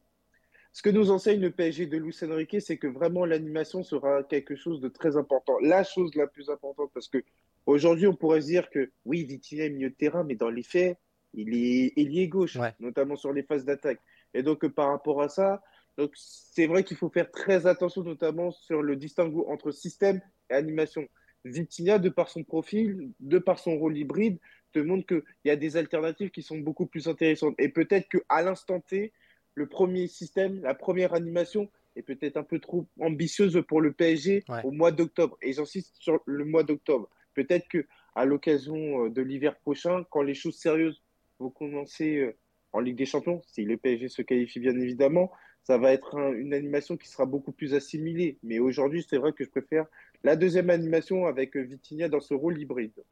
ce que nous enseigne le PSG de Luis Enrique, c'est que vraiment l'animation sera quelque chose de très important. La chose la plus importante, parce que aujourd'hui, on pourrait se dire que oui, Vitinha est milieu de terrain, mais dans les faits, il est ailier gauche, notamment sur les phases d'attaque. Et donc, par rapport à ça, c'est vrai qu'il faut faire très attention, notamment sur le distinguo entre système et animation. Vitinha, de par son profil, de par son rôle hybride, te montre qu'il y a des alternatives qui sont beaucoup plus intéressantes. Et peut-être qu'à l'instant T, le premier système, la première animation est peut-être un peu trop ambitieuse pour le PSG au mois d'octobre. Et j'insiste sur le mois d'octobre. Peut-être que à l'occasion euh, de l'hiver prochain, quand les choses sérieuses vont commencer euh, en Ligue des Champions, si le PSG se qualifie bien évidemment, ça va être une animation qui sera beaucoup plus assimilée. Mais aujourd'hui, c'est vrai que je préfère la deuxième animation avec Vitinha dans ce rôle hybride.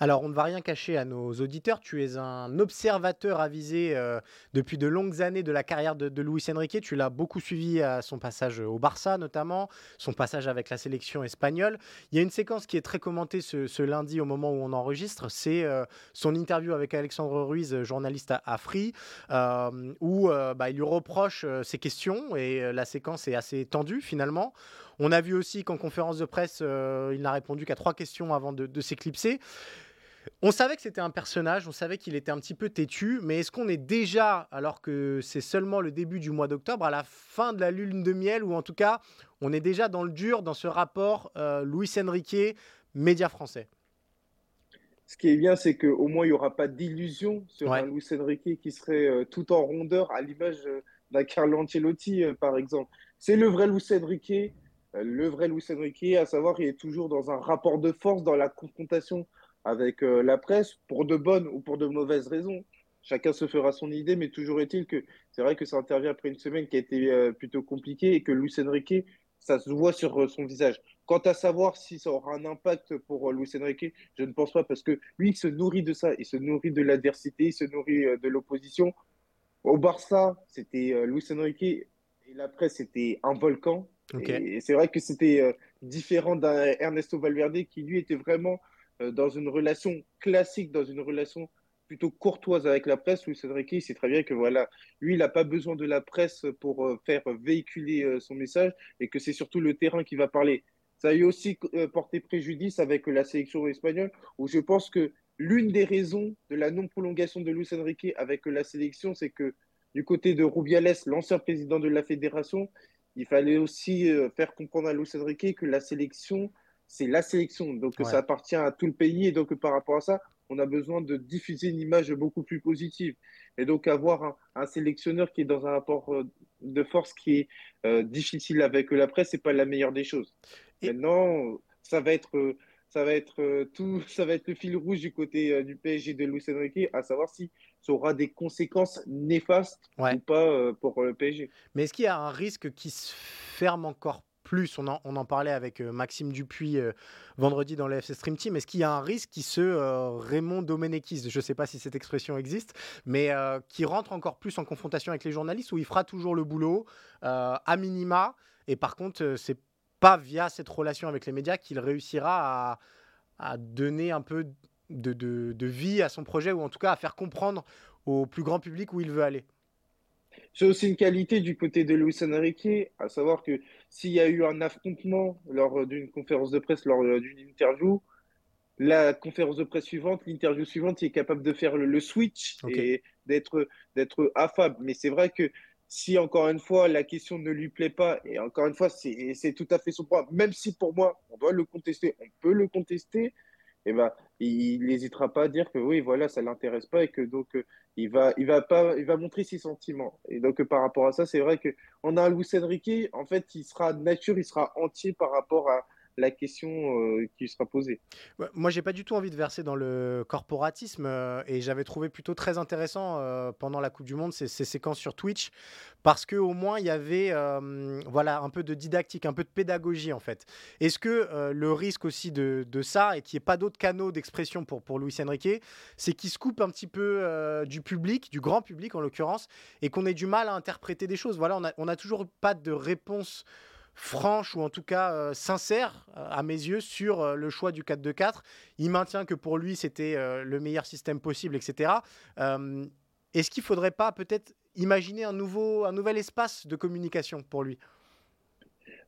Alors, on ne va rien cacher à nos auditeurs. Tu es un observateur avisé euh, depuis de longues années de la carrière de, Luis Enrique. Tu l'as beaucoup suivi à son passage au Barça, notamment, son passage avec la sélection espagnole. Il y a une séquence qui est très commentée ce, lundi au moment où on enregistre. C'est euh, son interview avec Alexandre Ruiz, journaliste à, Free, euh, où bah, il lui reproche ses questions et la séquence est assez tendue finalement. On a vu aussi qu'en conférence de presse, euh, il n'a répondu qu'à trois questions avant de, s'éclipser. On savait que c'était un personnage, on savait qu'il était un petit peu têtu, mais est-ce qu'on est déjà, alors que c'est seulement le début du mois d'octobre, à la fin de la lune de miel, ou en tout cas, on est déjà dans le dur dans ce rapport euh, Luis Enrique, média français? Ce qui est bien, c'est qu'au moins, il n'y aura pas d'illusion sur un Luis Enrique qui serait euh, tout en rondeur, à l'image d'un Carlo Ancelotti, par exemple. C'est le vrai Luis Enrique, euh, le vrai Luis Enrique, à savoir qu'il est toujours dans un rapport de force dans la confrontation avec euh, la presse, pour de bonnes ou pour de mauvaises raisons. Chacun se fera son idée, mais toujours est-il que c'est vrai que ça intervient après une semaine qui a été euh, plutôt compliquée et que Luis Enrique, ça se voit sur son visage. Quant à savoir si ça aura un impact pour Luis Enrique, je ne pense pas parce que lui, il se nourrit de ça, il se nourrit de l'adversité, il se nourrit de l'opposition. Au Barça, c'était Luis Enrique et la presse, c'était un volcan. Et c'est vrai que c'était euh, différent d'un Ernesto Valverde qui lui était vraiment dans une relation classique, dans une relation plutôt courtoise avec la presse. Luis Enrique, il sait très bien que voilà, lui, il n'a pas besoin de la presse pour faire véhiculer son message et que c'est surtout le terrain qui va parler. Ça a eu aussi porté préjudice avec la sélection espagnole, où je pense que l'une des raisons de la non-prolongation de Luis Enrique avec la sélection, c'est que du côté de Rubiales, l'ancien président de la fédération, il fallait aussi euh, faire comprendre à Luis Enrique que la sélection, c'est la sélection. Donc ça appartient à tout le pays. Et donc par rapport à ça, on a besoin de diffuser une image beaucoup plus positive. Et donc avoir un, sélectionneur qui est dans un rapport euh, de force qui est euh, difficile avec la presse, c'est pas la meilleure des choses. Maintenant, ça va être ça va être euh, tout, <laughs> ça va être le fil rouge du côté euh, du PSG de Luis Enrique, à savoir si ça aura des conséquences néfastes ou pas euh, pour le PSG. Mais est-ce qu'il y a un risque qui se ferme encore plus? On en, on en parlait avec Maxime Dupuis vendredi dans le FC Stream Team. Est-ce qu'il y a un risque qui se Raymond Domenechis, je ne sais pas si cette expression existe, mais qui rentre encore plus en confrontation avec les journalistes où il fera toujours le boulot à minima? Et par contre c'est pas via cette relation avec les médias qu'il réussira à, donner un peu de, vie à son projet ou en tout cas à faire comprendre au plus grand public où il veut aller. C'est aussi une qualité du côté de Luis Enrique, à savoir que s'il y a eu un affrontement lors d'une conférence de presse, lors d'une interview, la conférence de presse suivante, l'interview suivante, il est capable de faire le, switch et d'être affable. Mais c'est vrai que si encore une fois la question ne lui plaît pas, et encore une fois c'est tout à fait son point, même si pour moi on doit le contester, on peut le contester, eh ben, il n'hésitera pas à dire que oui voilà ça l'intéresse pas et que donc euh, il va il va pas il va montrer ses sentiments. Et donc par rapport à ça c'est vrai que on a un Luis Enrique en fait il sera nature il sera entier par rapport à la question euh, qui sera posée. moi, j'ai pas du tout envie de verser dans le corporatisme euh, et j'avais trouvé plutôt très intéressant euh, pendant la Coupe du Monde ces, séquences sur Twitch parce que au moins il y avait voilà un peu de didactique, un peu de pédagogie en fait. Est-ce que le risque aussi de, ça et qu'il n'y ait pas d'autres canaux d'expression pour pour Luis Enrique, c'est qu'il se coupe un petit peu du public, du grand public en l'occurrence, et qu'on ait du mal à interpréter des choses. Voilà, on a, on a toujours pas de réponse franche ou en tout cas euh, sincère euh, à mes yeux sur euh, le choix du 4-2-4. Il maintient que pour lui c'était le meilleur système possible, etc. Est-ce qu'il ne faudrait pas peut-être imaginer un, nouveau, un nouvel espace de communication pour lui?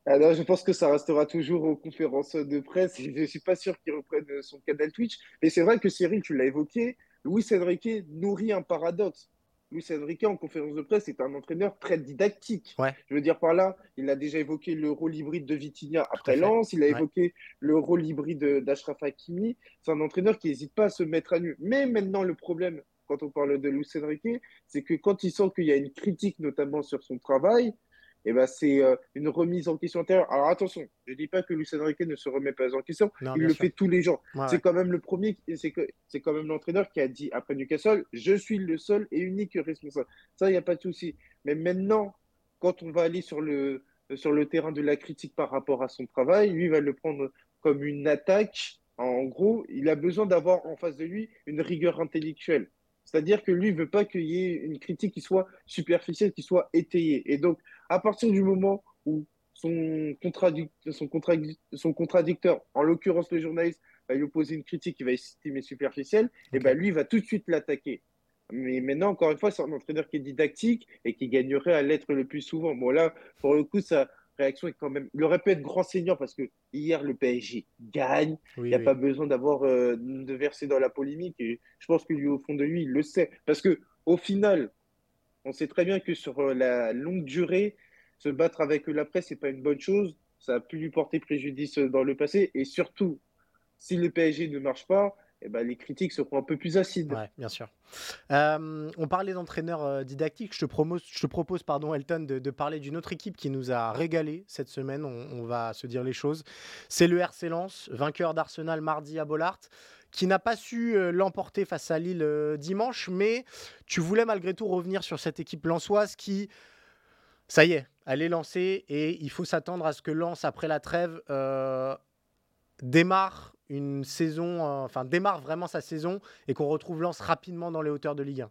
Alors, je pense que ça restera toujours aux conférences de presse. Je ne suis pas sûr qu'il reprenne son canal Twitch. Mais c'est vrai que Cyril, tu l'as évoqué, Louis Enrique nourrit un paradoxe. Luis Enrique, en conférence de presse, est un entraîneur très didactique. Je veux dire par là, il a déjà évoqué le rôle hybride de Vitinha après Lens, il a évoqué le rôle hybride d'Ashraf Hakimi. C'est un entraîneur qui n'hésite pas à se mettre à nu. Mais maintenant, le problème, quand on parle de Luis Enrique, c'est que quand il sent qu'il y a une critique, notamment sur son travail, eh ben, c'est euh, une remise en question intérieure. Alors attention, je ne dis pas que Luis Enrique ne se remet pas en question, il le fait tous les jours. c'est quand même le premier, c'est quand même l'entraîneur qui a dit après Newcastle, je suis le seul et unique responsable. Ça, il n'y a pas de souci. Mais maintenant, quand on va aller sur le, sur le terrain de la critique par rapport à son travail, lui va le prendre comme une attaque. En gros, il a besoin d'avoir en face de lui une rigueur intellectuelle. C'est-à-dire que lui ne veut pas qu'il y ait une critique qui soit superficielle, qui soit étayée. Et donc, à partir du moment où son, son, son contradicteur, en l'occurrence le journaliste, va lui opposer une critique qui va estimer superficielle, et ben lui va tout de suite l'attaquer. Mais maintenant, encore une fois, c'est un entraîneur qui est didactique et qui gagnerait à l'être le plus souvent. Bon, là, pour le coup, sa réaction est quand même. Il aurait pu être grand seigneur parce que hier, le PSG gagne. il n'y a pas besoin d'avoir euh, de verser dans la polémique. Et je pense que lui, au fond de lui, il le sait. Parce que au final, on sait très bien que sur euh, la longue durée, se battre avec la presse, n'est pas une bonne chose. Ça a pu lui porter préjudice dans le passé. Et surtout, si le PSG ne marche pas, eh ben, les critiques seront un peu plus acides. Ouais, bien sûr. Euh, on parlait d'entraîneur euh, didactique. Je te, propose, pardon, Elton, de, parler d'une autre équipe qui nous a régalé cette semaine. On, va se dire les choses. C'est le RC Lens, vainqueur d'Arsenal mardi à Bollard qui n'a pas su euh, l'emporter face à Lille dimanche, mais tu voulais malgré tout revenir sur cette équipe lensoise qui, ça y est, elle est lancée et il faut s'attendre à ce que Lens, après la trêve, démarre une saison, enfin démarre vraiment sa saison et qu'on retrouve Lens rapidement dans les hauteurs de Ligue 1.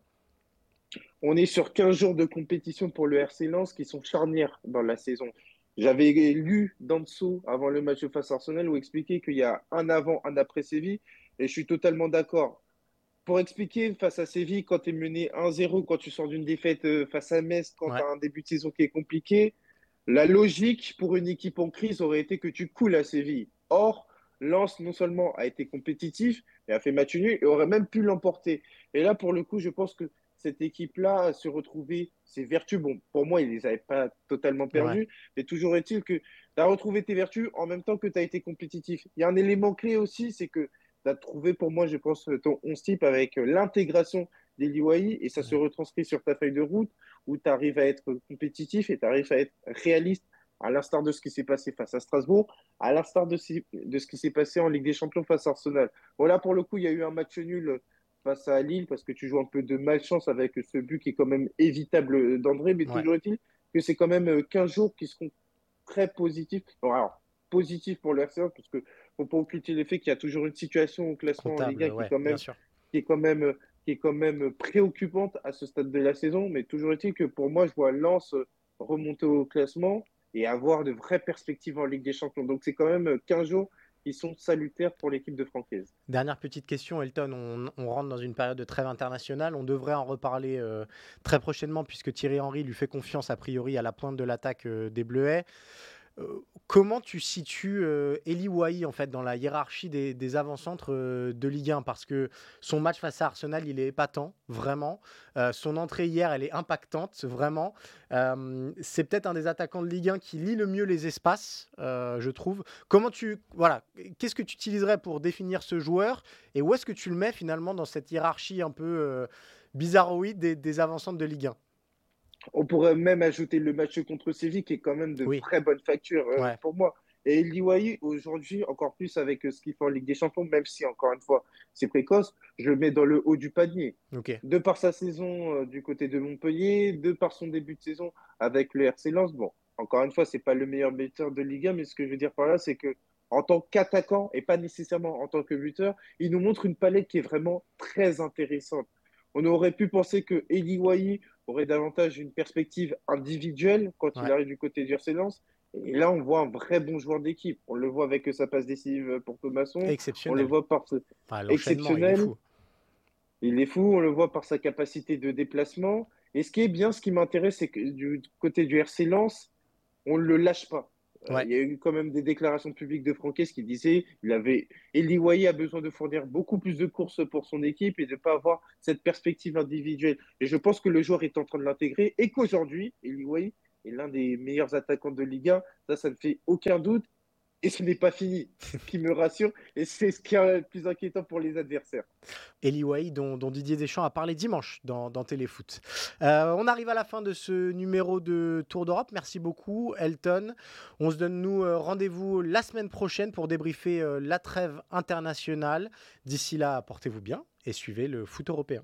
On est sur 15 jours de compétition pour le RC Lens qui sont charnières dans la saison. J'avais lu dans dessous avant le match face à Arsenal où expliquait qu'il y a un avant, un après Séville. Et je suis totalement d'accord. Pour expliquer face à Séville, quand tu es mené 1-0, quand tu sors d'une défaite euh, face à Metz, quand tu as un début de saison qui est compliqué, la logique pour une équipe en crise aurait été que tu coules à Séville. Or, Lens non seulement a été compétitif, mais a fait match nul et aurait même pu l'emporter. Et là, pour le coup, je pense que cette équipe-là se retrouver ses vertus. Bon, pour moi, il ne les avait pas totalement perdues, mais toujours est-il que tu as retrouvé tes vertus en même temps que tu as été compétitif. Il y a un élément clé aussi, c'est que tu as trouvé, pour moi, je pense, ton 11 type avec l'intégration des Liwaï et ça se retranscrit sur ta feuille de route où tu arrives à être compétitif et tu arrives à être réaliste à l'instar de ce qui s'est passé face à Strasbourg, à l'instar de, de, ce qui s'est passé en Ligue des Champions face à Arsenal. Voilà, pour le coup, il y a eu un match nul face à Lille parce que tu joues un peu de malchance avec ce but qui est quand même évitable d'André, mais toujours est-il que c'est quand même 15 jours qui seront très positifs. alors, positifs pour le RCA, parce que faut pas occulter le fait qu'il y a toujours une situation au classement en Ligue 1 qui, est quand même, qui, est quand même, qui est quand même préoccupante à ce stade de la saison, mais toujours est-il que pour moi, je vois Lens remonter au classement et avoir de vraies perspectives en Ligue des Champions. Donc c'est quand même 15 jours qui sont salutaires pour l'équipe de Francaise. Dernière petite question, Elton, on, rentre dans une période de trêve internationale, on devrait en reparler euh, très prochainement puisque Thierry Henry lui fait confiance a priori à la pointe de l'attaque euh, des Bleuets. Euh, comment tu situes euh, Eli Wahi en fait dans la hiérarchie des, des avant-centres euh, de Ligue 1 parce que son match face à Arsenal il est épatant vraiment. Son entrée hier elle est impactante vraiment. C'est peut-être un des attaquants de Ligue 1 qui lit le mieux les espaces je trouve. Comment tu voilà qu'est-ce que tu utiliserais pour définir ce joueur? Et où est-ce que tu le mets finalement dans cette hiérarchie un peu bizarroïde des, des avant-centres de Ligue 1 on pourrait même ajouter le match contre Séville qui est quand même de très bonne facture euh, pour moi. Et Liwaï, aujourd'hui, encore plus avec euh, ce qu'il fait en Ligue des Champions, même si, encore une fois, c'est précoce, je le mets dans le haut du panier. De par sa saison euh, du côté de Montpellier, de par son début de saison avec le RC Lens, bon, encore une fois, c'est pas le meilleur buteur de Ligue 1, mais ce que je veux dire par là, c'est que en tant qu'attaquant, et pas nécessairement en tant que buteur, il nous montre une palette qui est vraiment très intéressante. On aurait pu penser que Eli aurait davantage une perspective individuelle quand il arrive du côté du RC Et là, on voit un vrai bon joueur d'équipe. On le voit avec sa passe décisive pour Thomasson. Exceptionnel. On le voit par ce... exceptionnel. Il est, fou. il est fou. On le voit par sa capacité de déplacement. Et ce qui est bien, ce qui m'intéresse, c'est que du côté du RC Lens, on ne le lâche pas. Euh, il y a eu quand même des déclarations publiques de Franquès qui disaient il avait Eli a besoin de fournir beaucoup plus de courses pour son équipe et de ne pas avoir cette perspective individuelle. Et je pense que le joueur est en train de l'intégrer et qu'aujourd'hui, Eli est l'un des meilleurs attaquants de Ligue 1. Ça, ça ne fait aucun doute et ce n'est pas fini, ce qui me rassure, et c'est ce qui est le plus inquiétant pour les adversaires. Eli Way, dont, Didier Deschamps a parlé dimanche dans, Téléfoot. Euh, on arrive à la fin de ce numéro de Tour d'Europe. Merci beaucoup, Elton. On se donne, nous, euh, rendez-vous la semaine prochaine pour débriefer euh, la trêve internationale. D'ici là, portez-vous bien et suivez le foot européen.